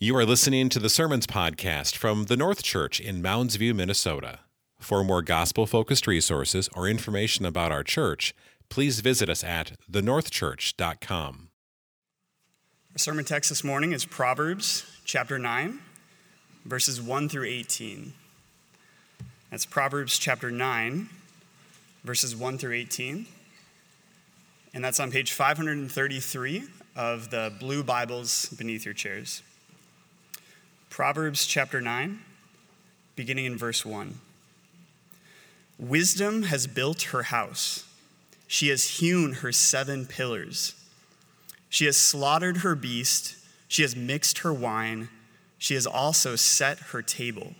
You are listening to the Sermons Podcast from the North Church in Mounds View, Minnesota. For more gospel focused resources or information about our church, please visit us at thenorthchurch.com. Our sermon text this morning is Proverbs chapter 9, verses 1 through 18. That's Proverbs chapter 9, verses 1 through 18. And that's on page 533 of the blue Bibles beneath your chairs. Proverbs chapter 9, beginning in verse 1. Wisdom has built her house, she has hewn her seven pillars. She has slaughtered her beast, she has mixed her wine, she has also set her table.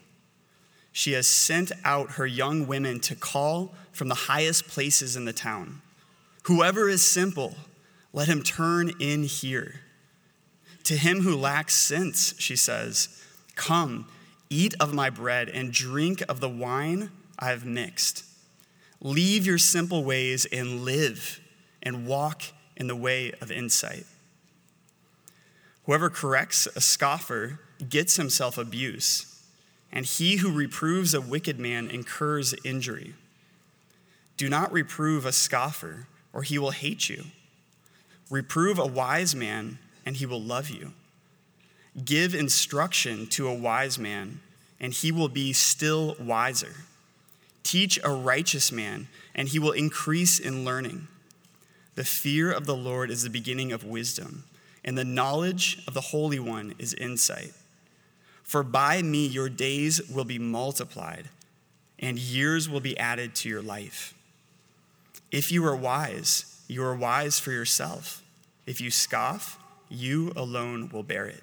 She has sent out her young women to call from the highest places in the town. Whoever is simple, let him turn in here. To him who lacks sense, she says, Come, eat of my bread and drink of the wine I have mixed. Leave your simple ways and live and walk in the way of insight. Whoever corrects a scoffer gets himself abuse, and he who reproves a wicked man incurs injury. Do not reprove a scoffer, or he will hate you. Reprove a wise man, and he will love you. Give instruction to a wise man, and he will be still wiser. Teach a righteous man, and he will increase in learning. The fear of the Lord is the beginning of wisdom, and the knowledge of the Holy One is insight. For by me your days will be multiplied, and years will be added to your life. If you are wise, you are wise for yourself. If you scoff, you alone will bear it.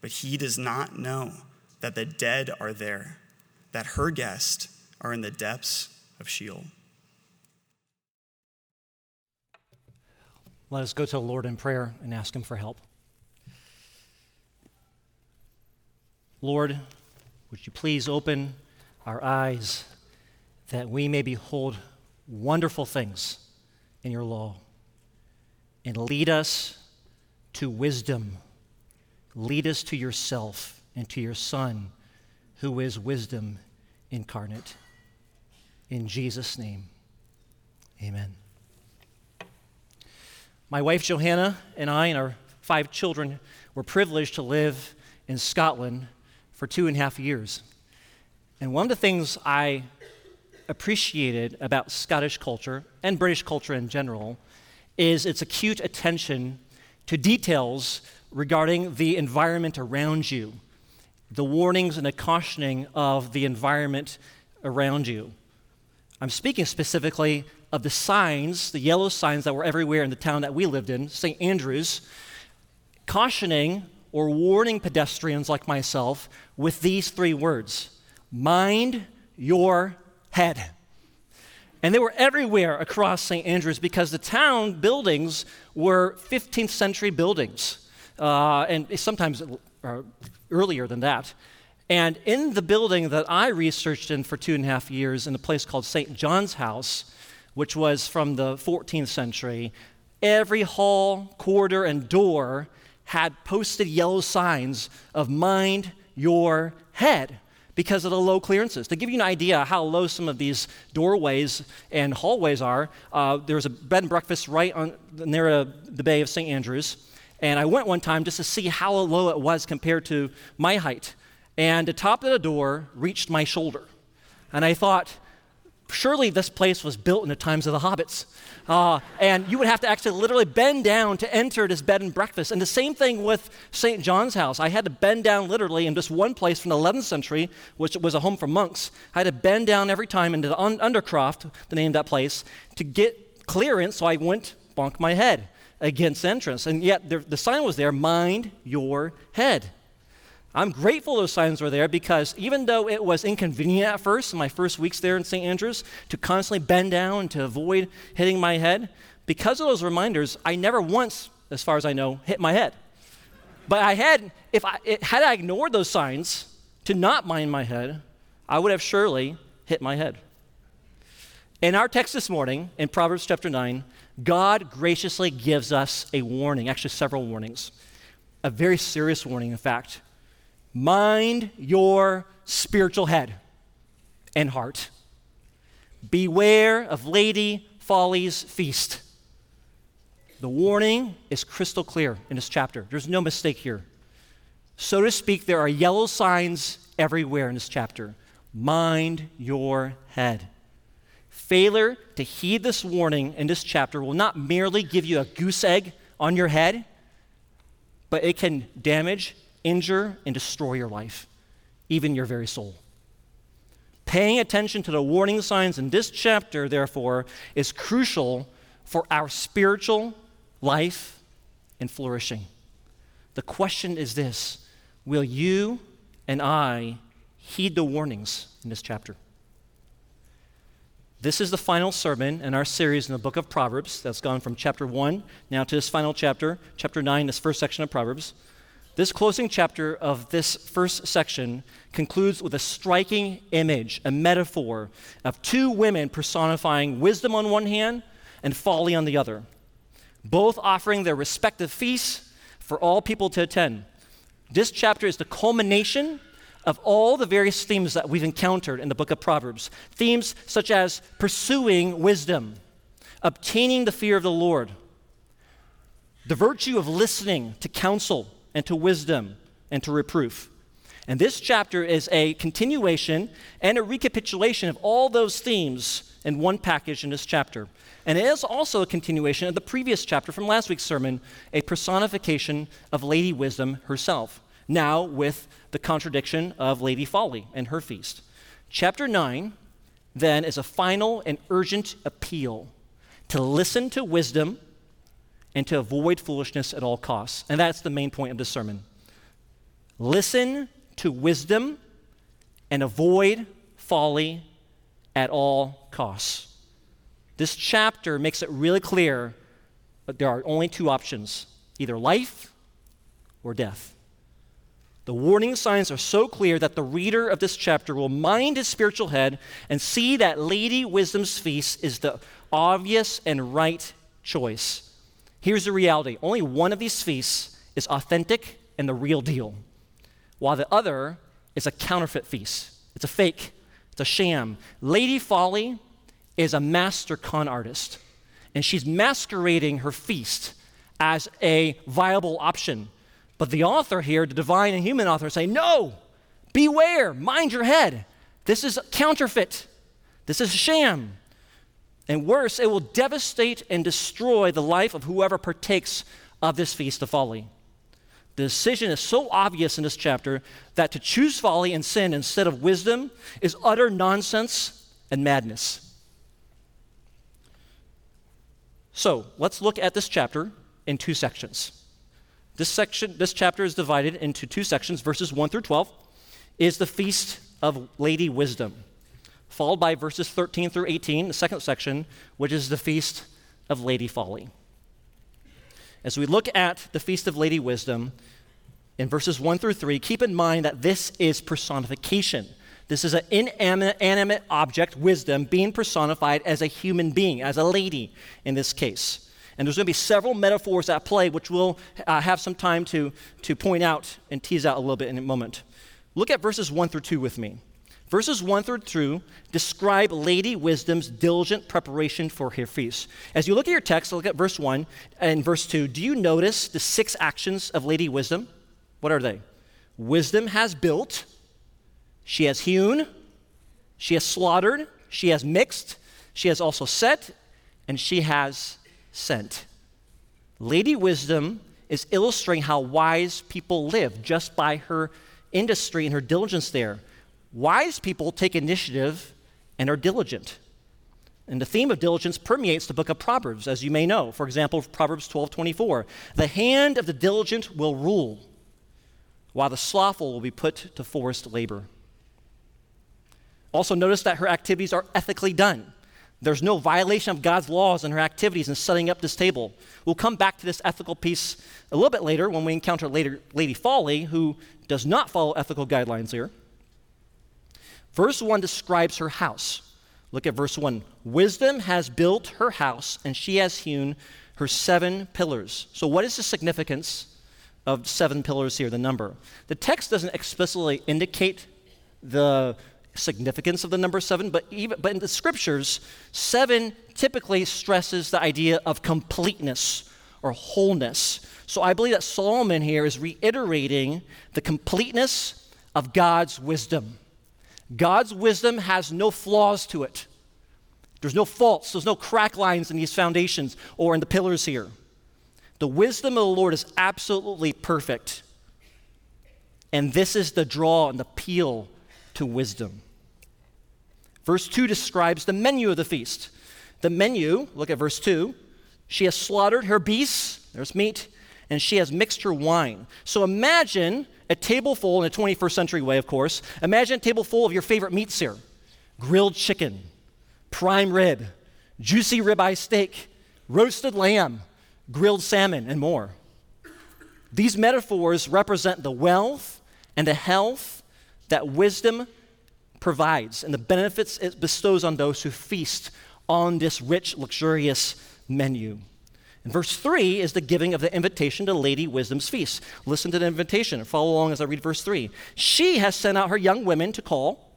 But he does not know that the dead are there, that her guests are in the depths of Sheol. Let us go to the Lord in prayer and ask Him for help. Lord, would you please open our eyes that we may behold wonderful things in your law and lead us to wisdom Lead us to yourself and to your Son, who is wisdom incarnate. In Jesus' name, amen. My wife Johanna and I and our five children were privileged to live in Scotland for two and a half years. And one of the things I appreciated about Scottish culture and British culture in general is its acute attention to details regarding the environment around you, the warnings and the cautioning of the environment around you. I'm speaking specifically of the signs, the yellow signs that were everywhere in the town that we lived in, St. Andrews, cautioning or warning pedestrians like myself with these three words mind your head. And they were everywhere across St. Andrews because the town buildings were 15th century buildings uh, and sometimes earlier than that. And in the building that I researched in for two and a half years, in a place called St. John's House, which was from the 14th century, every hall, corridor, and door had posted yellow signs of mind your head because of the low clearances. To give you an idea how low some of these doorways and hallways are, uh, there's a bed and breakfast right on, near uh, the Bay of St. Andrews. And I went one time just to see how low it was compared to my height. And the top of the door reached my shoulder. And I thought, surely this place was built in the times of the hobbits. Uh, and you would have to actually literally bend down to enter this bed and breakfast. And the same thing with St. John's house. I had to bend down literally in just one place from the 11th century, which was a home for monks. I had to bend down every time into the un- Undercroft, the name of that place, to get clearance so I wouldn't bonk my head against entrance. And yet the, the sign was there mind your head. I'm grateful those signs were there because even though it was inconvenient at first, in my first weeks there in St. Andrews, to constantly bend down to avoid hitting my head, because of those reminders, I never once, as far as I know, hit my head. But I had, if I it, had I ignored those signs to not mind my head, I would have surely hit my head. In our text this morning, in Proverbs chapter 9, God graciously gives us a warning, actually, several warnings. A very serious warning, in fact. Mind your spiritual head and heart. Beware of Lady Folly's feast. The warning is crystal clear in this chapter. There's no mistake here. So to speak, there are yellow signs everywhere in this chapter. Mind your head. Failure to heed this warning in this chapter will not merely give you a goose egg on your head, but it can damage, injure, and destroy your life, even your very soul. Paying attention to the warning signs in this chapter, therefore, is crucial for our spiritual life and flourishing. The question is this Will you and I heed the warnings in this chapter? This is the final sermon in our series in the book of Proverbs that's gone from chapter 1 now to this final chapter, chapter 9, this first section of Proverbs. This closing chapter of this first section concludes with a striking image, a metaphor of two women personifying wisdom on one hand and folly on the other, both offering their respective feasts for all people to attend. This chapter is the culmination of all the various themes that we've encountered in the book of Proverbs. Themes such as pursuing wisdom, obtaining the fear of the Lord, the virtue of listening to counsel and to wisdom and to reproof. And this chapter is a continuation and a recapitulation of all those themes in one package in this chapter. And it is also a continuation of the previous chapter from last week's sermon, a personification of Lady Wisdom herself now with the contradiction of Lady Folly and her feast. Chapter 9, then, is a final and urgent appeal to listen to wisdom and to avoid foolishness at all costs. And that's the main point of this sermon. Listen to wisdom and avoid folly at all costs. This chapter makes it really clear that there are only two options either life or death. The warning signs are so clear that the reader of this chapter will mind his spiritual head and see that Lady Wisdom's feast is the obvious and right choice. Here's the reality only one of these feasts is authentic and the real deal, while the other is a counterfeit feast. It's a fake, it's a sham. Lady Folly is a master con artist, and she's masquerading her feast as a viable option but the author here, the divine and human author, say, no, beware, mind your head. This is counterfeit. This is a sham. And worse, it will devastate and destroy the life of whoever partakes of this feast of folly. The decision is so obvious in this chapter that to choose folly and sin instead of wisdom is utter nonsense and madness. So let's look at this chapter in two sections. This section, this chapter is divided into two sections, verses 1 through 12, is the feast of Lady Wisdom, followed by verses 13 through 18, the second section, which is the feast of Lady Folly. As we look at the feast of Lady Wisdom in verses 1 through 3, keep in mind that this is personification. This is an inanimate object, wisdom, being personified as a human being, as a lady in this case. And there's going to be several metaphors at play, which we'll uh, have some time to, to point out and tease out a little bit in a moment. Look at verses 1 through 2 with me. Verses 1 through 2 describe Lady Wisdom's diligent preparation for her feast. As you look at your text, look at verse 1 and verse 2. Do you notice the six actions of Lady Wisdom? What are they? Wisdom has built, she has hewn, she has slaughtered, she has mixed, she has also set, and she has sent. Lady Wisdom is illustrating how wise people live just by her industry and her diligence there. Wise people take initiative and are diligent. And the theme of diligence permeates the book of Proverbs, as you may know. For example, Proverbs 12 24. The hand of the diligent will rule. while the slothful will be put to forced labor. Also, notice that her activities are ethically done. There's no violation of God's laws in her activities in setting up this table. We'll come back to this ethical piece a little bit later when we encounter later Lady Folly, who does not follow ethical guidelines here. Verse 1 describes her house. Look at verse 1. Wisdom has built her house, and she has hewn her seven pillars. So, what is the significance of seven pillars here, the number? The text doesn't explicitly indicate the significance of the number seven, but, even, but in the scriptures, seven typically stresses the idea of completeness or wholeness. So I believe that Solomon here is reiterating the completeness of God's wisdom. God's wisdom has no flaws to it. There's no faults, there's no crack lines in these foundations or in the pillars here. The wisdom of the Lord is absolutely perfect. And this is the draw and the appeal to wisdom. Verse 2 describes the menu of the feast. The menu, look at verse 2, she has slaughtered her beasts, there's meat, and she has mixed her wine. So imagine a table full, in a 21st century way, of course, imagine a table full of your favorite meats here grilled chicken, prime rib, juicy ribeye steak, roasted lamb, grilled salmon, and more. These metaphors represent the wealth and the health that wisdom provides and the benefits it bestows on those who feast on this rich, luxurious menu. And verse 3 is the giving of the invitation to Lady Wisdom's feast. Listen to the invitation follow along as I read verse 3. She has sent out her young women to call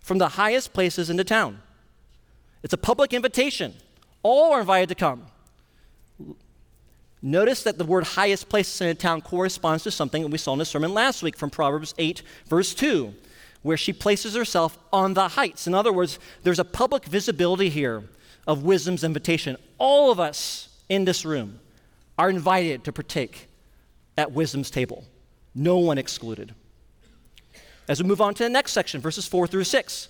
from the highest places in the town. It's a public invitation. All are invited to come. Notice that the word highest places in a town corresponds to something that we saw in the sermon last week from Proverbs 8, verse 2 where she places herself on the heights. In other words, there's a public visibility here of wisdom's invitation. All of us in this room are invited to partake at wisdom's table, no one excluded. As we move on to the next section, verses 4 through 6,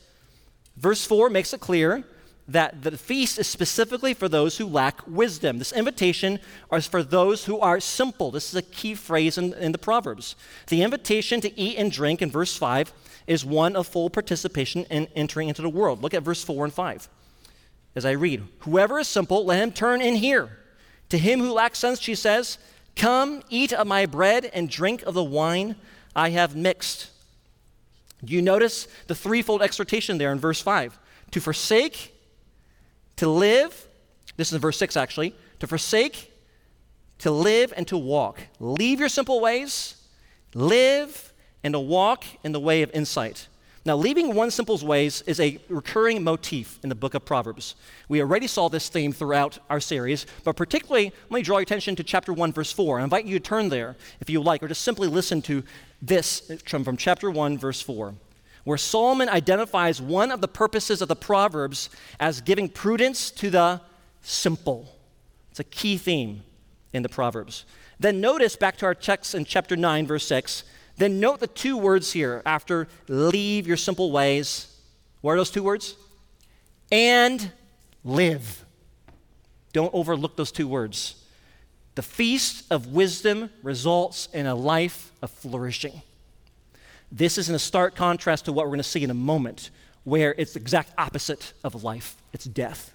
verse 4 makes it clear that the feast is specifically for those who lack wisdom. This invitation is for those who are simple. This is a key phrase in, in the Proverbs. The invitation to eat and drink in verse 5 is one of full participation in entering into the world. Look at verse 4 and 5 as I read. Whoever is simple, let him turn in here. To him who lacks sense, she says, Come, eat of my bread and drink of the wine I have mixed. Do you notice the threefold exhortation there in verse 5? To forsake, to live, this is verse 6 actually, to forsake, to live, and to walk. Leave your simple ways, live, and to walk in the way of insight. Now, leaving one simple's ways is a recurring motif in the book of Proverbs. We already saw this theme throughout our series, but particularly, let me draw your attention to chapter 1, verse 4. I invite you to turn there if you like, or just simply listen to this from, from chapter 1, verse 4, where Solomon identifies one of the purposes of the Proverbs as giving prudence to the simple. It's a key theme in the Proverbs. Then notice back to our text in chapter 9, verse 6 then note the two words here after leave your simple ways. What are those two words? And live. Don't overlook those two words. The feast of wisdom results in a life of flourishing. This is in a stark contrast to what we're going to see in a moment, where it's the exact opposite of life it's death.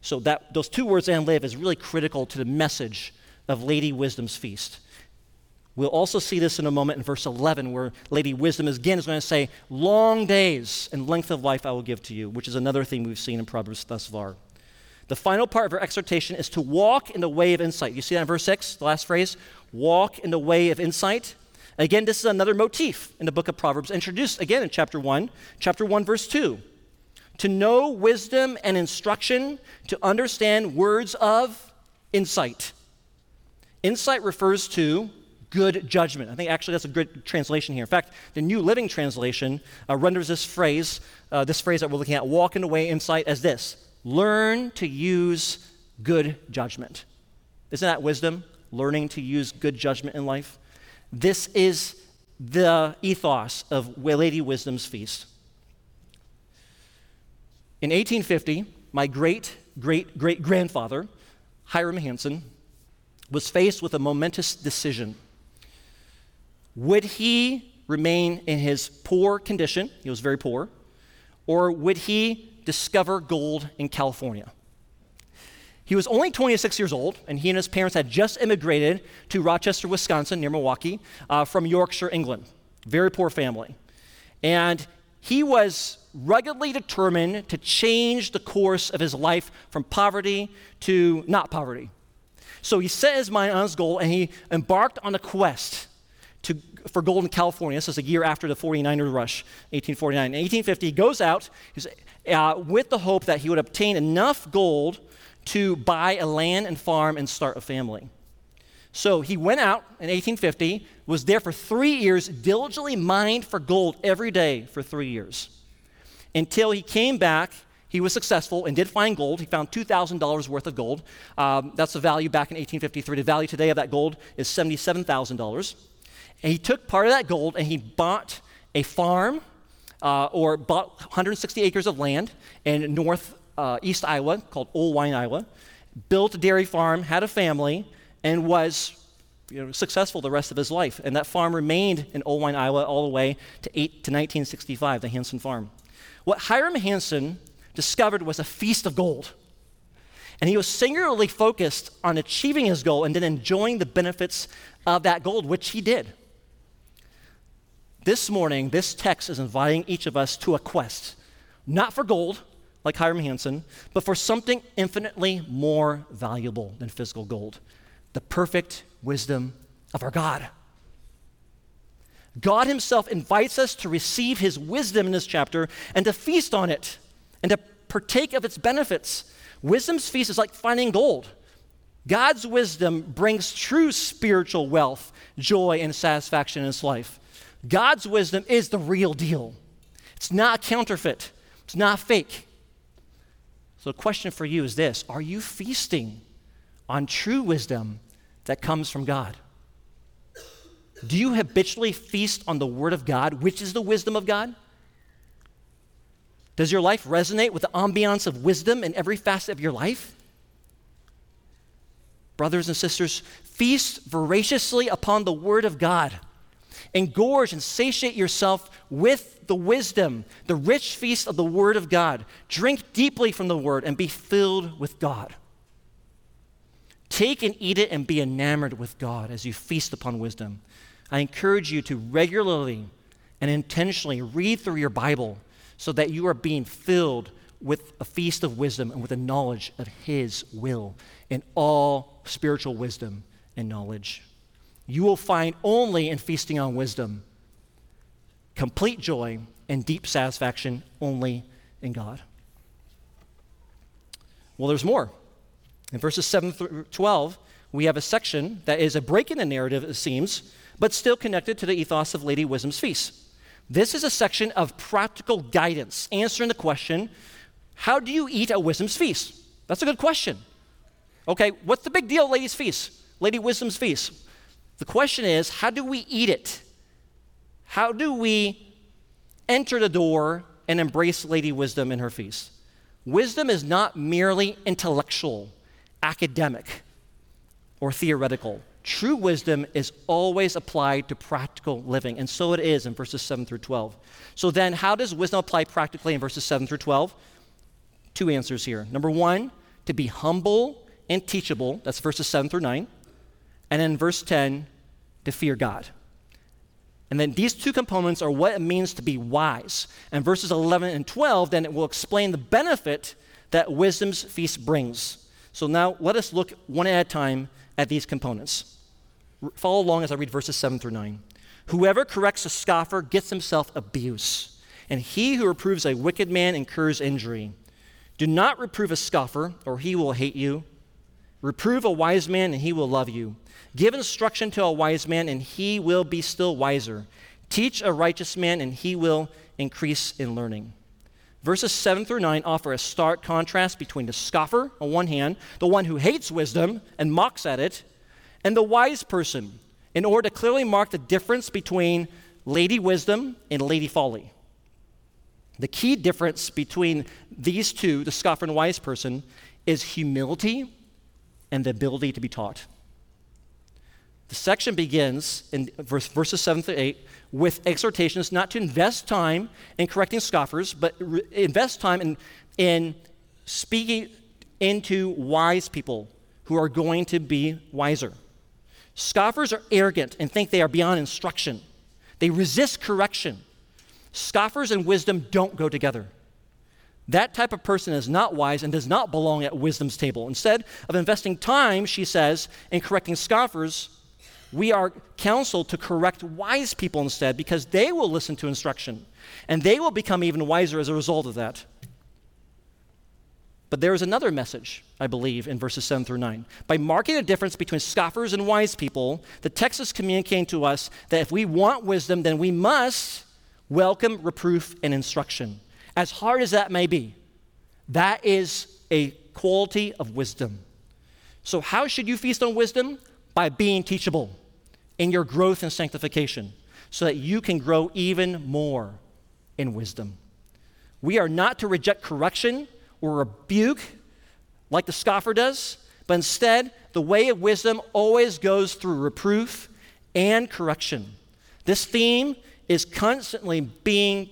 So, that, those two words, and live, is really critical to the message of Lady Wisdom's feast. We'll also see this in a moment in verse 11, where Lady Wisdom is again is going to say, Long days and length of life I will give to you, which is another theme we've seen in Proverbs thus far. The final part of her exhortation is to walk in the way of insight. You see that in verse 6, the last phrase? Walk in the way of insight. Again, this is another motif in the book of Proverbs, introduced again in chapter 1, chapter 1, verse 2. To know wisdom and instruction, to understand words of insight. Insight refers to good judgment. I think actually that's a good translation here. In fact, the New Living Translation uh, renders this phrase, uh, this phrase that we're looking at, walking away in insight, as this learn to use good judgment. Isn't that wisdom? Learning to use good judgment in life? This is the ethos of Lady Wisdom's feast. In 1850, my great great great grandfather, Hiram Hanson, was faced with a momentous decision Would he remain in his poor condition? He was very poor. Or would he discover gold in California? He was only 26 years old, and he and his parents had just immigrated to Rochester, Wisconsin, near Milwaukee, uh, from Yorkshire, England. Very poor family. And he was ruggedly determined to change the course of his life from poverty to not poverty. So he set his mind on his goal and he embarked on a quest for gold in California. This is a year after the 49er rush, 1849. In 1850, he goes out uh, with the hope that he would obtain enough gold to buy a land and farm and start a family. So he went out in 1850, was there for three years, diligently mined for gold every day for three years. Until he came back, he was successful and did find gold. He found $2,000 worth of gold. Um, that's the value back in 1853. The value today of that gold is $77,000. And he took part of that gold and he bought a farm uh, or bought 160 acres of land in north uh, East Iowa called Old Wine, Iowa, built a dairy farm, had a family, and was you know, successful the rest of his life. And that farm remained in Old Wine, Iowa, all the way to, eight, to 1965, the Hanson farm. What Hiram Hanson discovered was a feast of gold. And he was singularly focused on achieving his goal and then enjoying the benefits of that gold, which he did. This morning, this text is inviting each of us to a quest, not for gold, like Hiram Hanson, but for something infinitely more valuable than physical gold the perfect wisdom of our God. God Himself invites us to receive His wisdom in this chapter and to feast on it and to partake of its benefits. Wisdom's feast is like finding gold. God's wisdom brings true spiritual wealth, joy, and satisfaction in this life. God's wisdom is the real deal. It's not counterfeit, it's not fake. So, the question for you is this Are you feasting on true wisdom that comes from God? Do you habitually feast on the Word of God, which is the wisdom of God? Does your life resonate with the ambiance of wisdom in every facet of your life? Brothers and sisters, feast voraciously upon the Word of God. Engorge and satiate yourself with the wisdom, the rich feast of the Word of God. Drink deeply from the Word and be filled with God. Take and eat it and be enamored with God as you feast upon wisdom. I encourage you to regularly and intentionally read through your Bible so that you are being filled with a feast of wisdom and with a knowledge of His will in all spiritual wisdom and knowledge. You will find only in feasting on wisdom complete joy and deep satisfaction only in God. Well, there's more. In verses 7 through 12, we have a section that is a break in the narrative, it seems, but still connected to the ethos of Lady Wisdom's feast. This is a section of practical guidance, answering the question how do you eat at Wisdom's feast? That's a good question. Okay, what's the big deal, Lady's feast? Lady Wisdom's feast. The question is how do we eat it? How do we enter the door and embrace Lady Wisdom in her feast? Wisdom is not merely intellectual, academic, or theoretical. True wisdom is always applied to practical living, and so it is in verses 7 through 12. So then, how does wisdom apply practically in verses 7 through 12? Two answers here. Number one, to be humble and teachable. That's verses 7 through 9. And then verse 10, to fear God. And then these two components are what it means to be wise. And verses 11 and 12, then it will explain the benefit that wisdom's feast brings. So now let us look one at a time at these components. Follow along as I read verses 7 through 9. Whoever corrects a scoffer gets himself abuse, and he who reproves a wicked man incurs injury. Do not reprove a scoffer, or he will hate you. Reprove a wise man, and he will love you. Give instruction to a wise man, and he will be still wiser. Teach a righteous man, and he will increase in learning. Verses 7 through 9 offer a stark contrast between the scoffer, on one hand, the one who hates wisdom and mocks at it, and the wise person, in order to clearly mark the difference between Lady Wisdom and Lady Folly. The key difference between these two, the scoffer and wise person, is humility and the ability to be taught. The section begins in verse, verses 7 through 8 with exhortations not to invest time in correcting scoffers, but re- invest time in, in speaking into wise people who are going to be wiser. Scoffers are arrogant and think they are beyond instruction. They resist correction. Scoffers and wisdom don't go together. That type of person is not wise and does not belong at wisdom's table. Instead of investing time, she says, in correcting scoffers, we are counseled to correct wise people instead because they will listen to instruction and they will become even wiser as a result of that. But there is another message, I believe, in verses 7 through 9. By marking the difference between scoffers and wise people, the text is communicating to us that if we want wisdom, then we must welcome reproof and instruction. As hard as that may be, that is a quality of wisdom. So, how should you feast on wisdom? By being teachable in your growth and sanctification, so that you can grow even more in wisdom. We are not to reject correction or rebuke like the scoffer does, but instead, the way of wisdom always goes through reproof and correction. This theme is constantly being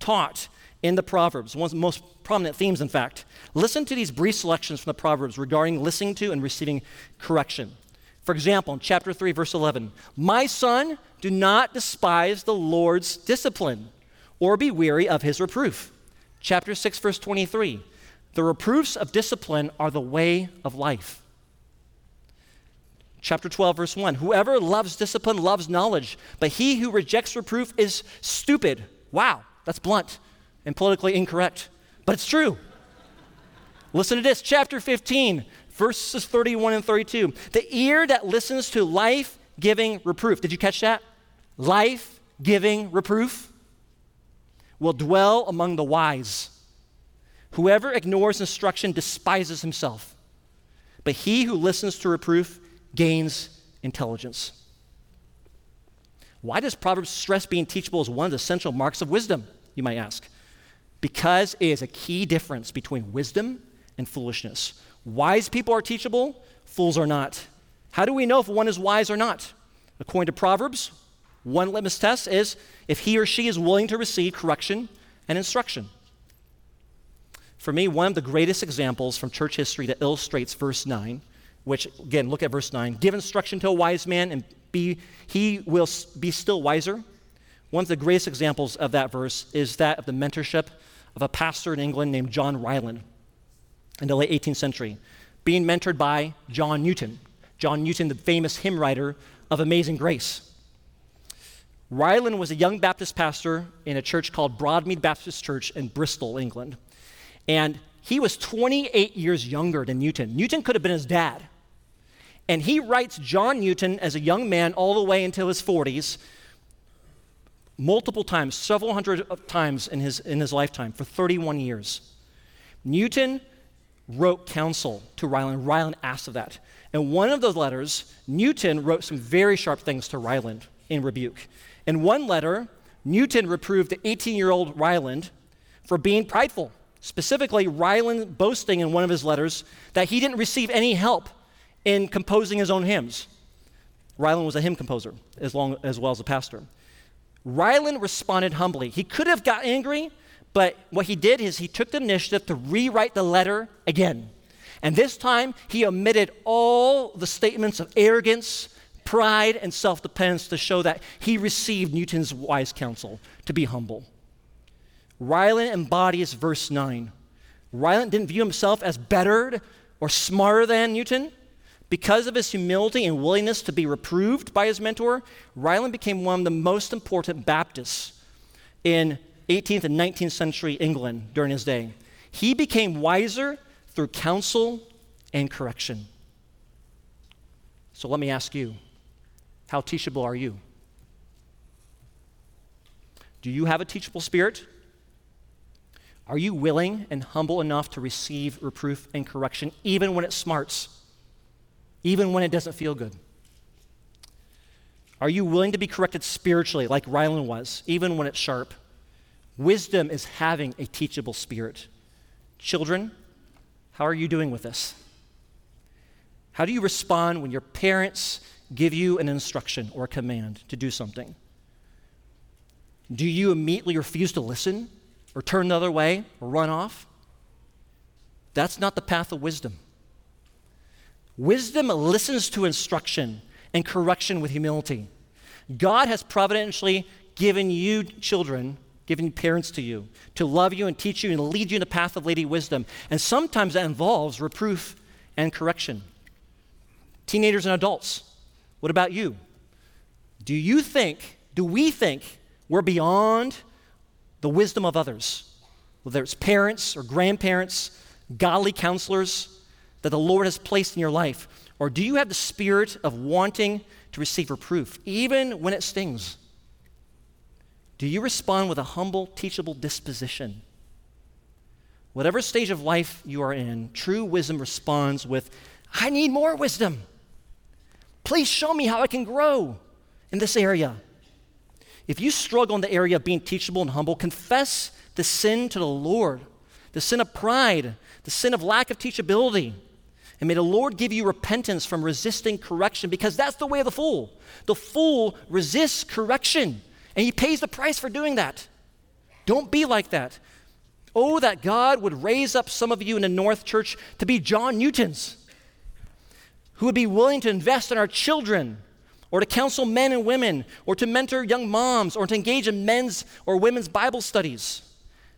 taught in the Proverbs, one of the most prominent themes, in fact. Listen to these brief selections from the Proverbs regarding listening to and receiving correction. For example, in chapter 3, verse 11, My son, do not despise the Lord's discipline or be weary of his reproof. Chapter 6, verse 23, the reproofs of discipline are the way of life. Chapter 12, verse 1 Whoever loves discipline loves knowledge, but he who rejects reproof is stupid. Wow, that's blunt and politically incorrect, but it's true. Listen to this, chapter 15, verses 31 and 32. The ear that listens to life giving reproof, did you catch that? Life giving reproof will dwell among the wise. Whoever ignores instruction despises himself, but he who listens to reproof gains intelligence. Why does Proverbs stress being teachable as one of the essential marks of wisdom, you might ask? Because it is a key difference between wisdom and foolishness. Wise people are teachable, fools are not. How do we know if one is wise or not? According to Proverbs, one litmus test is if he or she is willing to receive correction and instruction. For me, one of the greatest examples from church history that illustrates verse 9, which again, look at verse 9 give instruction to a wise man and be, he will be still wiser. One of the greatest examples of that verse is that of the mentorship of a pastor in England named John Ryland in the late 18th century, being mentored by John Newton. John Newton, the famous hymn writer of Amazing Grace. Ryland was a young Baptist pastor in a church called Broadmead Baptist Church in Bristol, England. And he was 28 years younger than Newton. Newton could have been his dad. And he writes John Newton as a young man all the way until his 40s multiple times, several hundred times in his, in his lifetime for 31 years. Newton wrote counsel to Ryland. Ryland asked of that. And one of those letters, Newton wrote some very sharp things to Ryland in rebuke. In one letter, Newton reproved the 18 year old Ryland for being prideful. Specifically, Ryland boasting in one of his letters that he didn't receive any help in composing his own hymns. Ryland was a hymn composer as, long, as well as a pastor. Ryland responded humbly. He could have got angry, but what he did is he took the initiative to rewrite the letter again. And this time, he omitted all the statements of arrogance, pride, and self dependence to show that he received Newton's wise counsel to be humble. Ryland embodies verse 9. Ryland didn't view himself as bettered or smarter than Newton. Because of his humility and willingness to be reproved by his mentor, Ryland became one of the most important Baptists in 18th and 19th century England during his day. He became wiser through counsel and correction. So let me ask you how teachable are you? Do you have a teachable spirit? Are you willing and humble enough to receive reproof and correction even when it smarts? Even when it doesn't feel good? Are you willing to be corrected spiritually, like Ryland was, even when it's sharp? Wisdom is having a teachable spirit. Children, how are you doing with this? How do you respond when your parents give you an instruction or a command to do something, do you immediately refuse to listen or turn the other way or run off? That's not the path of wisdom. Wisdom listens to instruction and correction with humility. God has providentially given you children, given parents to you, to love you and teach you and lead you in the path of lady wisdom. And sometimes that involves reproof and correction. Teenagers and adults, what about you? Do you think, do we think we're beyond the wisdom of others? Whether it's parents or grandparents, godly counselors that the Lord has placed in your life? Or do you have the spirit of wanting to receive reproof, even when it stings? Do you respond with a humble, teachable disposition? Whatever stage of life you are in, true wisdom responds with, I need more wisdom. Please show me how I can grow in this area. If you struggle in the area of being teachable and humble, confess the sin to the Lord, the sin of pride, the sin of lack of teachability. And may the Lord give you repentance from resisting correction because that's the way of the fool. The fool resists correction and he pays the price for doing that. Don't be like that. Oh, that God would raise up some of you in the North Church to be John Newtons, who would be willing to invest in our children, or to counsel men and women, or to mentor young moms, or to engage in men's or women's Bible studies.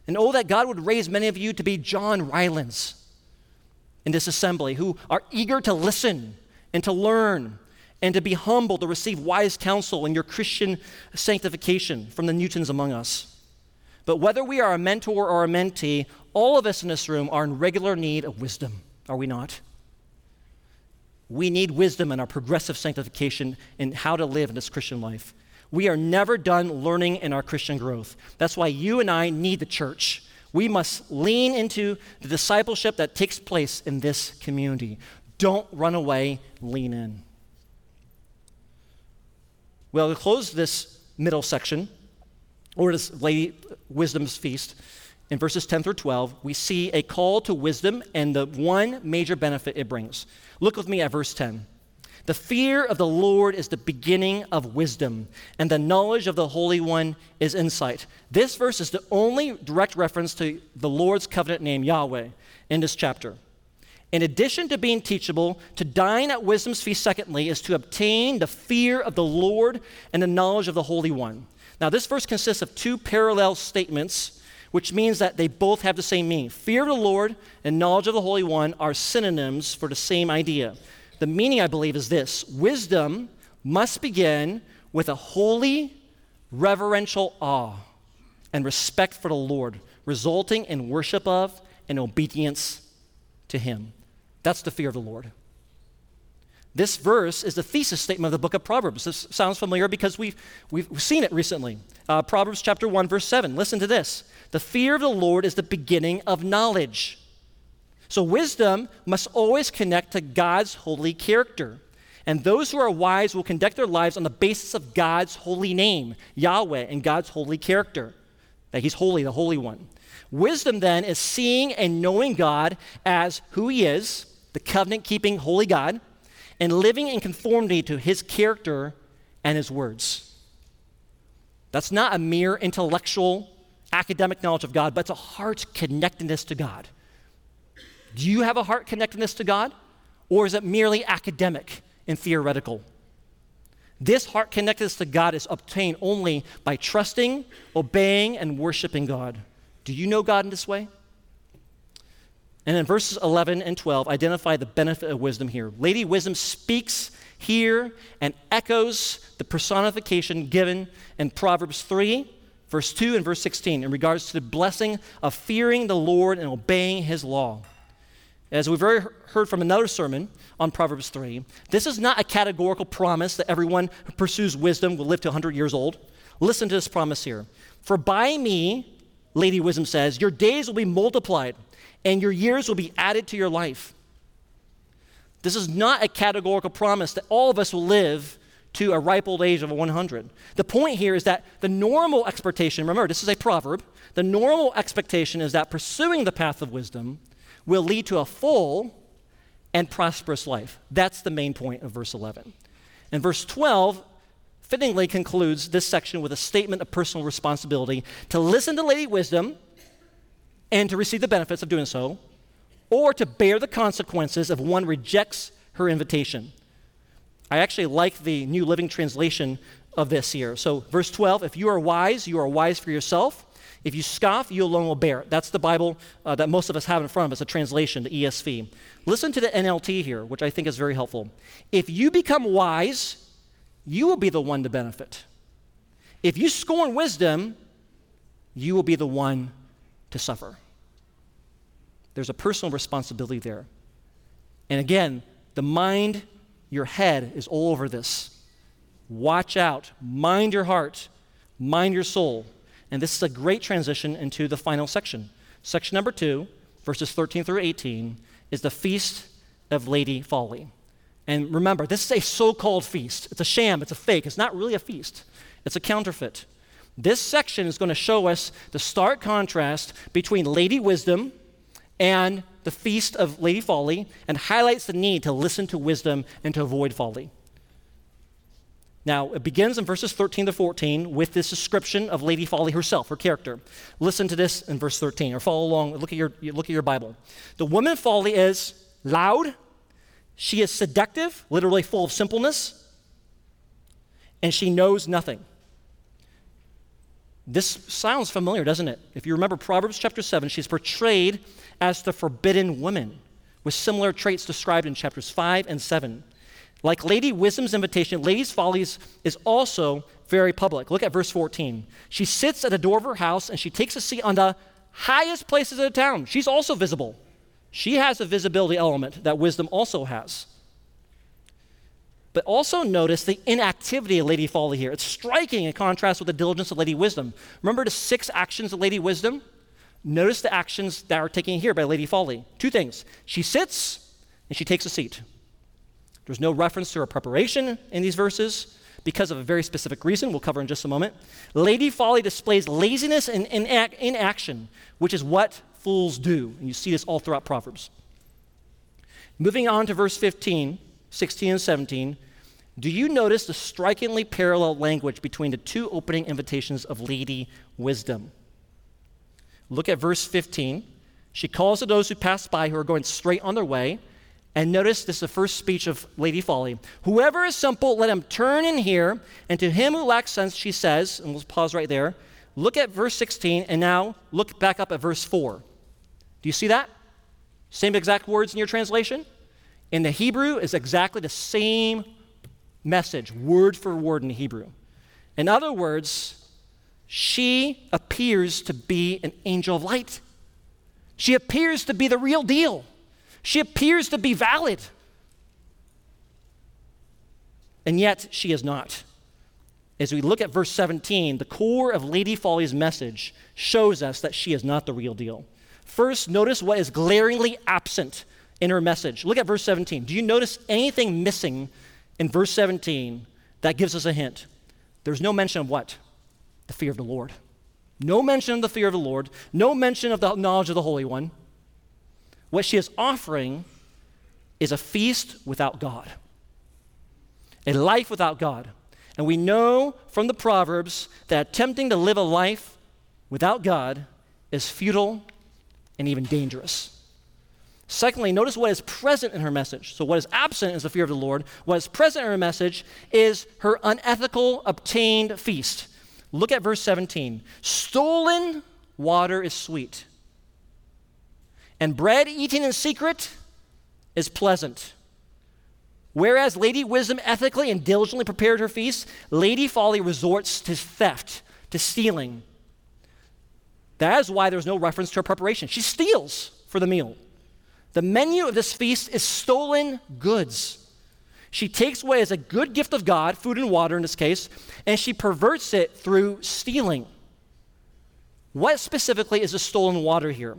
And oh, that God would raise many of you to be John Rylands in this assembly who are eager to listen and to learn and to be humble to receive wise counsel in your Christian sanctification from the Newtons among us. But whether we are a mentor or a mentee, all of us in this room are in regular need of wisdom, are we not? We need wisdom in our progressive sanctification in how to live in this Christian life. We are never done learning in our Christian growth. That's why you and I need the church. We must lean into the discipleship that takes place in this community. Don't run away, lean in. Well, to close this middle section, or this Lady Wisdom's Feast, in verses 10 through 12, we see a call to wisdom and the one major benefit it brings. Look with me at verse 10. The fear of the Lord is the beginning of wisdom, and the knowledge of the Holy One is insight. This verse is the only direct reference to the Lord's covenant name, Yahweh, in this chapter. In addition to being teachable, to dine at wisdom's feast, secondly, is to obtain the fear of the Lord and the knowledge of the Holy One. Now, this verse consists of two parallel statements, which means that they both have the same meaning. Fear of the Lord and knowledge of the Holy One are synonyms for the same idea. The meaning, I believe, is this wisdom must begin with a holy, reverential awe and respect for the Lord, resulting in worship of and obedience to Him. That's the fear of the Lord. This verse is the thesis statement of the book of Proverbs. This sounds familiar because we've, we've seen it recently. Uh, Proverbs chapter 1, verse 7. Listen to this. The fear of the Lord is the beginning of knowledge. So, wisdom must always connect to God's holy character. And those who are wise will conduct their lives on the basis of God's holy name, Yahweh, and God's holy character. That He's holy, the Holy One. Wisdom then is seeing and knowing God as who He is, the covenant keeping holy God, and living in conformity to His character and His words. That's not a mere intellectual, academic knowledge of God, but it's a heart connectedness to God. Do you have a heart connectedness to God? Or is it merely academic and theoretical? This heart connectedness to God is obtained only by trusting, obeying, and worshiping God. Do you know God in this way? And in verses 11 and 12, identify the benefit of wisdom here. Lady Wisdom speaks here and echoes the personification given in Proverbs 3, verse 2, and verse 16 in regards to the blessing of fearing the Lord and obeying his law. As we've already heard from another sermon on Proverbs 3, this is not a categorical promise that everyone who pursues wisdom will live to 100 years old. Listen to this promise here. For by me, Lady Wisdom says, your days will be multiplied and your years will be added to your life. This is not a categorical promise that all of us will live to a ripe old age of 100. The point here is that the normal expectation, remember, this is a proverb, the normal expectation is that pursuing the path of wisdom will lead to a full and prosperous life. That's the main point of verse 11. And verse 12 fittingly concludes this section with a statement of personal responsibility to listen to Lady Wisdom and to receive the benefits of doing so, or to bear the consequences if one rejects her invitation. I actually like the New Living Translation of this here. So, verse 12 if you are wise, you are wise for yourself. If you scoff, you alone will bear it. That's the Bible uh, that most of us have in front of us, a translation, the ESV. Listen to the NLT here, which I think is very helpful. If you become wise, you will be the one to benefit. If you scorn wisdom, you will be the one to suffer. There's a personal responsibility there. And again, the mind, your head is all over this. Watch out. Mind your heart. Mind your soul. And this is a great transition into the final section. Section number two, verses 13 through 18, is the feast of Lady Folly. And remember, this is a so called feast. It's a sham, it's a fake. It's not really a feast, it's a counterfeit. This section is going to show us the stark contrast between Lady Wisdom and the feast of Lady Folly and highlights the need to listen to wisdom and to avoid folly. Now, it begins in verses 13 to 14 with this description of Lady Folly herself, her character. Listen to this in verse 13, or follow along, look at your, look at your Bible. The woman Folly is loud, she is seductive, literally full of simpleness, and she knows nothing. This sounds familiar, doesn't it? If you remember Proverbs chapter 7, she's portrayed as the forbidden woman, with similar traits described in chapters 5 and 7. Like Lady Wisdom's invitation, Lady's Follies is also very public. Look at verse 14. She sits at the door of her house and she takes a seat on the highest places of the town. She's also visible. She has a visibility element that wisdom also has. But also notice the inactivity of Lady Folly here. It's striking in contrast with the diligence of Lady Wisdom. Remember the six actions of Lady Wisdom? Notice the actions that are taken here by Lady Folly. Two things. She sits and she takes a seat. There's no reference to her preparation in these verses because of a very specific reason we'll cover in just a moment. Lady Folly displays laziness in, in, in action, which is what fools do. And you see this all throughout Proverbs. Moving on to verse 15, 16, and 17, do you notice the strikingly parallel language between the two opening invitations of Lady Wisdom? Look at verse 15. She calls to those who pass by who are going straight on their way. And notice this is the first speech of Lady Folly. Whoever is simple, let him turn in here. And to him who lacks sense, she says, and we'll pause right there. Look at verse 16, and now look back up at verse 4. Do you see that? Same exact words in your translation? In the Hebrew is exactly the same message, word for word in Hebrew. In other words, she appears to be an angel of light. She appears to be the real deal. She appears to be valid. And yet, she is not. As we look at verse 17, the core of Lady Folly's message shows us that she is not the real deal. First, notice what is glaringly absent in her message. Look at verse 17. Do you notice anything missing in verse 17 that gives us a hint? There's no mention of what? The fear of the Lord. No mention of the fear of the Lord. No mention of the knowledge of the Holy One. What she is offering is a feast without God, a life without God. And we know from the Proverbs that attempting to live a life without God is futile and even dangerous. Secondly, notice what is present in her message. So, what is absent is the fear of the Lord. What is present in her message is her unethical obtained feast. Look at verse 17. Stolen water is sweet, and bread eaten in secret is pleasant. Whereas Lady Wisdom ethically and diligently prepared her feast, Lady Folly resorts to theft, to stealing, that is why there's no reference to her preparation. She steals for the meal. The menu of this feast is stolen goods. She takes away as a good gift of God, food and water in this case, and she perverts it through stealing. What specifically is the stolen water here?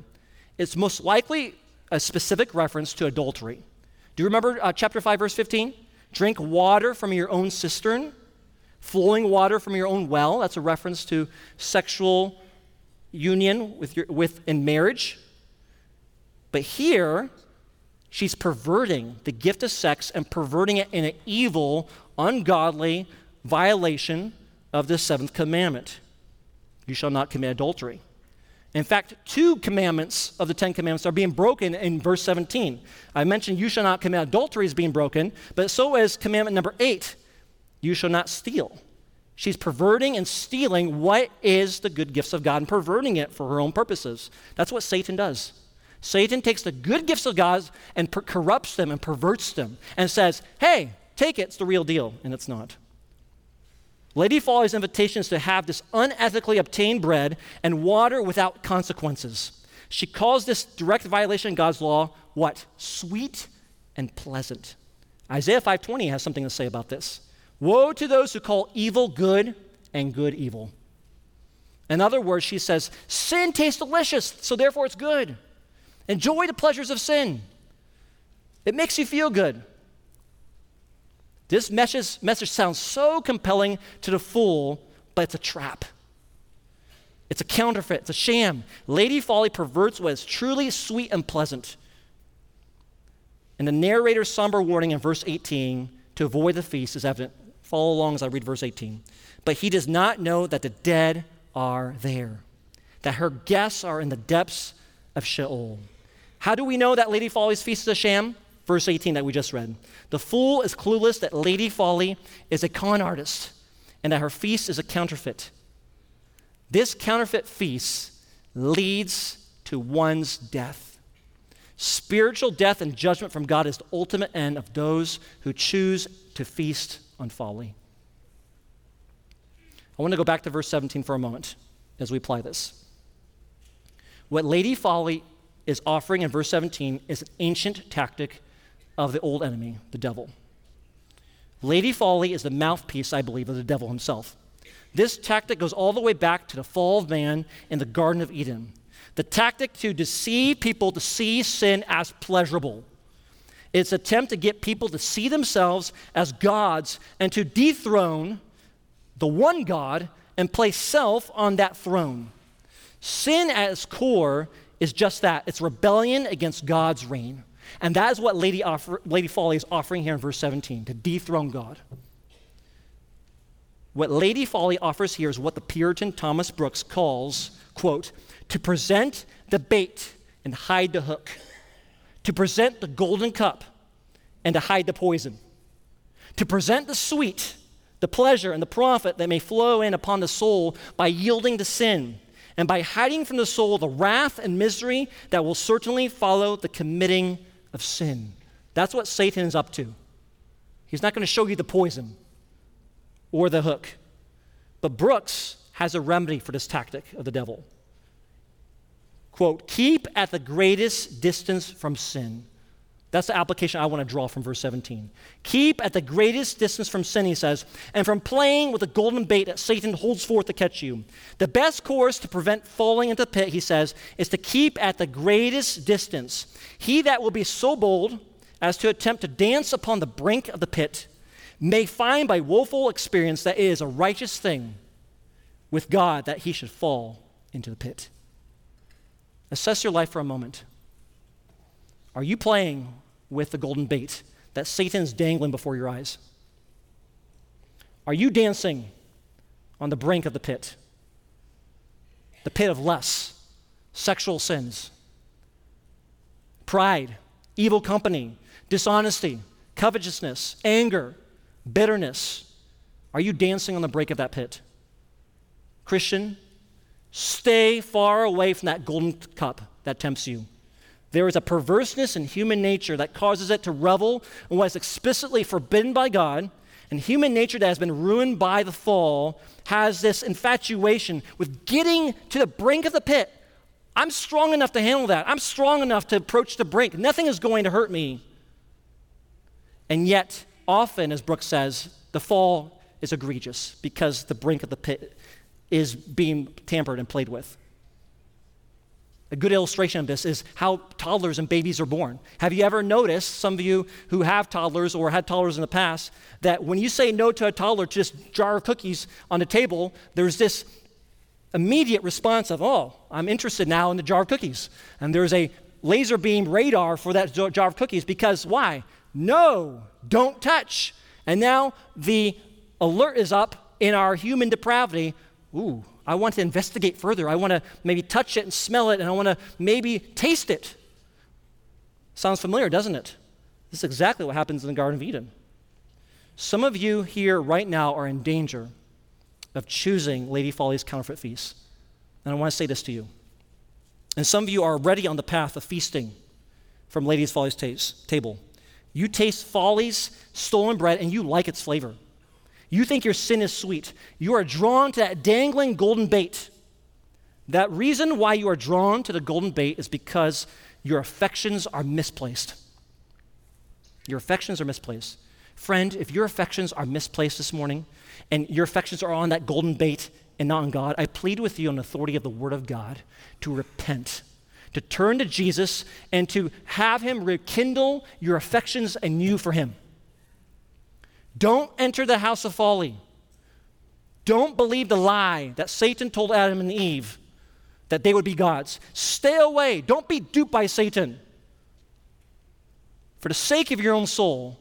It's most likely a specific reference to adultery. Do you remember uh, chapter 5, verse 15? Drink water from your own cistern, flowing water from your own well. That's a reference to sexual union with, your, with in marriage. But here, She's perverting the gift of sex and perverting it in an evil, ungodly violation of the seventh commandment. You shall not commit adultery. In fact, two commandments of the Ten Commandments are being broken in verse 17. I mentioned you shall not commit adultery is being broken, but so is commandment number eight you shall not steal. She's perverting and stealing what is the good gifts of God and perverting it for her own purposes. That's what Satan does. Satan takes the good gifts of God and per- corrupts them and perverts them and says, hey, take it, it's the real deal. And it's not. Lady Folly's invitation is to have this unethically obtained bread and water without consequences. She calls this direct violation of God's law what? Sweet and pleasant. Isaiah 5:20 has something to say about this. Woe to those who call evil good and good evil. In other words, she says, sin tastes delicious, so therefore it's good. Enjoy the pleasures of sin. It makes you feel good. This message, message sounds so compelling to the fool, but it's a trap. It's a counterfeit, it's a sham. Lady Folly perverts what is truly sweet and pleasant. And the narrator's somber warning in verse 18 to avoid the feast is evident. Follow along as I read verse 18. But he does not know that the dead are there, that her guests are in the depths of Sheol. How do we know that Lady Folly's feast is a sham? Verse 18 that we just read. The fool is clueless that Lady Folly is a con artist and that her feast is a counterfeit. This counterfeit feast leads to one's death. Spiritual death and judgment from God is the ultimate end of those who choose to feast on folly. I want to go back to verse 17 for a moment as we apply this. What Lady Folly is offering in verse 17 is an ancient tactic of the old enemy, the devil. Lady Folly is the mouthpiece, I believe, of the devil himself. This tactic goes all the way back to the fall of man in the Garden of Eden. The tactic to deceive people to see sin as pleasurable. It's attempt to get people to see themselves as gods and to dethrone the one God and place self on that throne. Sin at its core is just that it's rebellion against God's reign. And that is what Lady, offer, Lady Folly is offering here in verse 17 to dethrone God. What Lady Folly offers here is what the Puritan Thomas Brooks calls, quote, to present the bait and hide the hook, to present the golden cup and to hide the poison, to present the sweet, the pleasure, and the profit that may flow in upon the soul by yielding to sin and by hiding from the soul the wrath and misery that will certainly follow the committing of sin. That's what Satan is up to. He's not going to show you the poison or the hook. But Brooks has a remedy for this tactic of the devil. Quote, keep at the greatest distance from sin. That's the application I want to draw from verse 17. Keep at the greatest distance from sin, he says, and from playing with the golden bait that Satan holds forth to catch you. The best course to prevent falling into the pit, he says, is to keep at the greatest distance. He that will be so bold as to attempt to dance upon the brink of the pit may find by woeful experience that it is a righteous thing with God that he should fall into the pit. Assess your life for a moment. Are you playing with the golden bait that Satan's dangling before your eyes? Are you dancing on the brink of the pit? The pit of lust, sexual sins, pride, evil company, dishonesty, covetousness, anger, bitterness. Are you dancing on the brink of that pit? Christian, stay far away from that golden cup that tempts you. There is a perverseness in human nature that causes it to revel in what is explicitly forbidden by God. And human nature that has been ruined by the fall has this infatuation with getting to the brink of the pit. I'm strong enough to handle that. I'm strong enough to approach the brink. Nothing is going to hurt me. And yet, often, as Brooks says, the fall is egregious because the brink of the pit is being tampered and played with. A good illustration of this is how toddlers and babies are born. Have you ever noticed, some of you who have toddlers or had toddlers in the past, that when you say no to a toddler to just jar of cookies on the table, there's this immediate response of, oh, I'm interested now in the jar of cookies. And there's a laser beam radar for that jar of cookies because why? No, don't touch. And now the alert is up in our human depravity. Ooh, I want to investigate further. I want to maybe touch it and smell it, and I want to maybe taste it. Sounds familiar, doesn't it? This is exactly what happens in the Garden of Eden. Some of you here right now are in danger of choosing Lady Folly's counterfeit feast. And I want to say this to you. And some of you are already on the path of feasting from Lady Folly's taste, table. You taste Folly's stolen bread and you like its flavor. You think your sin is sweet. You are drawn to that dangling golden bait. That reason why you are drawn to the golden bait is because your affections are misplaced. Your affections are misplaced. Friend, if your affections are misplaced this morning and your affections are on that golden bait and not on God, I plead with you on the authority of the Word of God to repent, to turn to Jesus, and to have Him rekindle your affections anew for Him. Don't enter the house of folly. Don't believe the lie that Satan told Adam and Eve that they would be gods. Stay away. Don't be duped by Satan. For the sake of your own soul,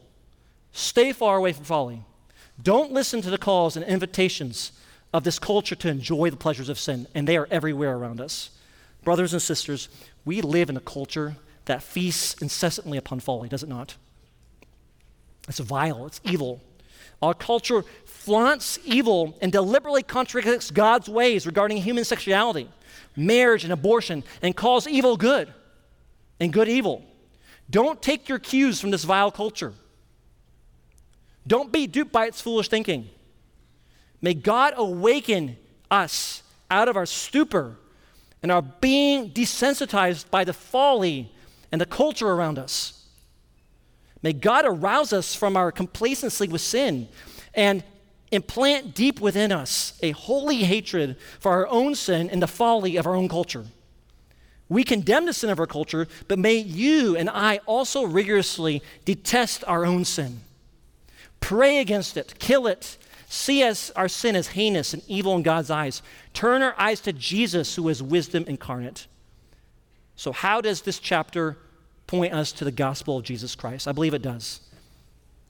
stay far away from folly. Don't listen to the calls and invitations of this culture to enjoy the pleasures of sin, and they are everywhere around us. Brothers and sisters, we live in a culture that feasts incessantly upon folly, does it not? It's vile, it's evil. Our culture flaunts evil and deliberately contradicts God's ways regarding human sexuality, marriage, and abortion, and calls evil good and good evil. Don't take your cues from this vile culture. Don't be duped by its foolish thinking. May God awaken us out of our stupor and our being desensitized by the folly and the culture around us. May God arouse us from our complacency with sin and implant deep within us a holy hatred for our own sin and the folly of our own culture. We condemn the sin of our culture, but may you and I also rigorously detest our own sin. Pray against it, kill it, see as our sin as heinous and evil in God's eyes. Turn our eyes to Jesus, who is wisdom incarnate. So, how does this chapter point us to the gospel of Jesus Christ? I believe it does.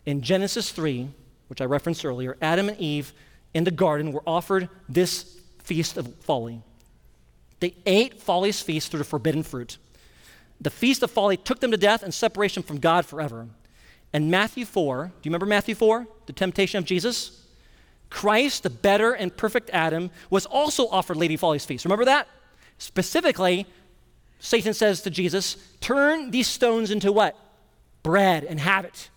In Genesis 3, which I referenced earlier, Adam and Eve in the garden were offered this feast of folly. They ate folly's feast through the forbidden fruit. The feast of folly took them to death and separation from God forever. And Matthew 4, do you remember Matthew 4, the temptation of Jesus? Christ, the better and perfect Adam, was also offered Lady Folly's feast. Remember that? Specifically, Satan says to Jesus, Turn these stones into what? Bread and have it.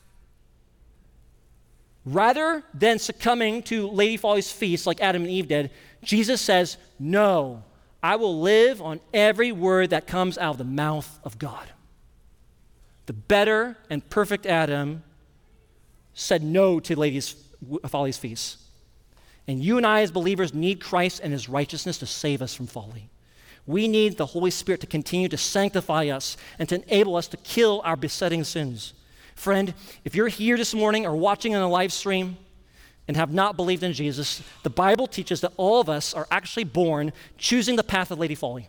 Rather than succumbing to Lady Folly's feast like Adam and Eve did, Jesus says, No, I will live on every word that comes out of the mouth of God. The better and perfect Adam said no to Lady Folly's feast. And you and I, as believers, need Christ and his righteousness to save us from folly. We need the Holy Spirit to continue to sanctify us and to enable us to kill our besetting sins. Friend, if you're here this morning or watching on a live stream and have not believed in Jesus, the Bible teaches that all of us are actually born choosing the path of Lady Folly.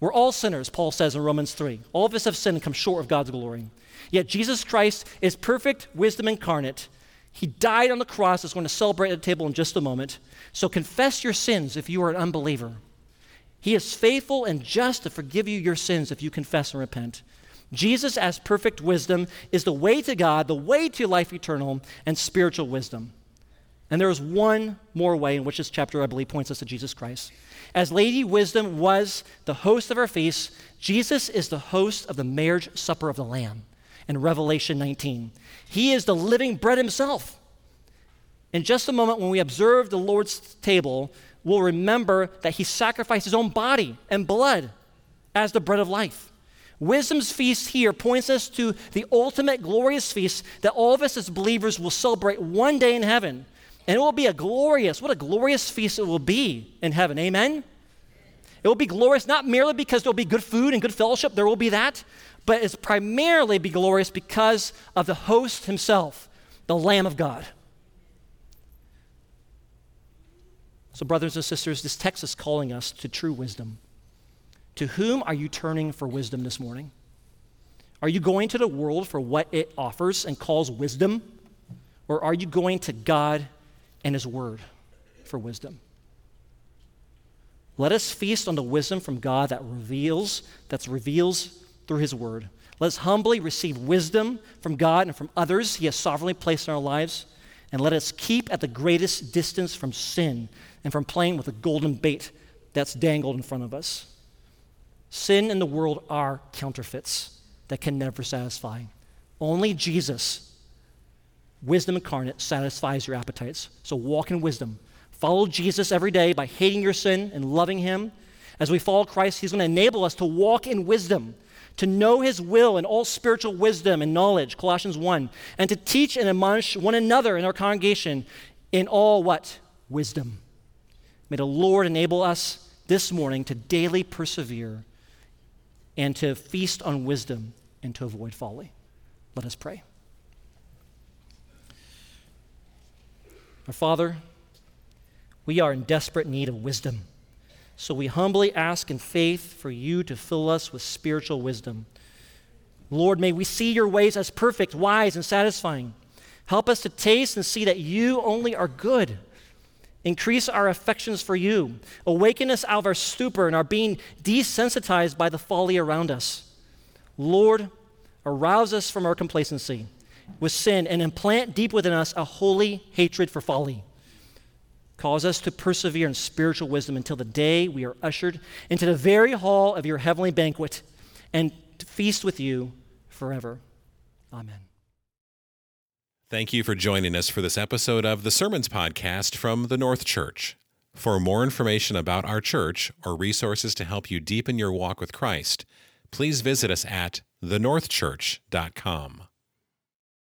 We're all sinners, Paul says in Romans 3. All of us have sinned and come short of God's glory. Yet Jesus Christ is perfect wisdom incarnate. He died on the cross, we're going to celebrate at the table in just a moment. So confess your sins if you are an unbeliever. He is faithful and just to forgive you your sins if you confess and repent. Jesus, as perfect wisdom, is the way to God, the way to life eternal, and spiritual wisdom. And there is one more way in which this chapter, I believe, points us to Jesus Christ. As Lady Wisdom was the host of our feast, Jesus is the host of the marriage supper of the Lamb in Revelation 19. He is the living bread himself. In just a moment, when we observe the Lord's table, will remember that he sacrificed his own body and blood as the bread of life. Wisdom's feast here points us to the ultimate glorious feast that all of us as believers will celebrate one day in heaven. And it will be a glorious, what a glorious feast it will be in heaven. Amen? It will be glorious not merely because there will be good food and good fellowship, there will be that, but it's primarily be glorious because of the host himself, the Lamb of God. So, brothers and sisters, this text is calling us to true wisdom, To whom are you turning for wisdom this morning? Are you going to the world for what it offers and calls wisdom? Or are you going to God and His Word for wisdom? Let us feast on the wisdom from God that reveals, that reveals through His Word. Let us humbly receive wisdom from God and from others He has sovereignly placed in our lives. And let us keep at the greatest distance from sin and from playing with the golden bait that's dangled in front of us. Sin and the world are counterfeits that can never satisfy. Only Jesus, wisdom incarnate, satisfies your appetites. So walk in wisdom. Follow Jesus every day by hating your sin and loving Him. As we follow Christ, He's going to enable us to walk in wisdom to know his will and all spiritual wisdom and knowledge, Colossians 1, and to teach and admonish one another in our congregation in all what? Wisdom. May the Lord enable us this morning to daily persevere and to feast on wisdom and to avoid folly. Let us pray. Our Father, we are in desperate need of wisdom. So we humbly ask in faith for you to fill us with spiritual wisdom. Lord, may we see your ways as perfect, wise, and satisfying. Help us to taste and see that you only are good. Increase our affections for you. Awaken us out of our stupor and our being desensitized by the folly around us. Lord, arouse us from our complacency with sin and implant deep within us a holy hatred for folly. Cause us to persevere in spiritual wisdom until the day we are ushered into the very hall of your heavenly banquet and feast with you forever. Amen. Thank you for joining us for this episode of the Sermons Podcast from the North Church. For more information about our church or resources to help you deepen your walk with Christ, please visit us at thenorthchurch.com.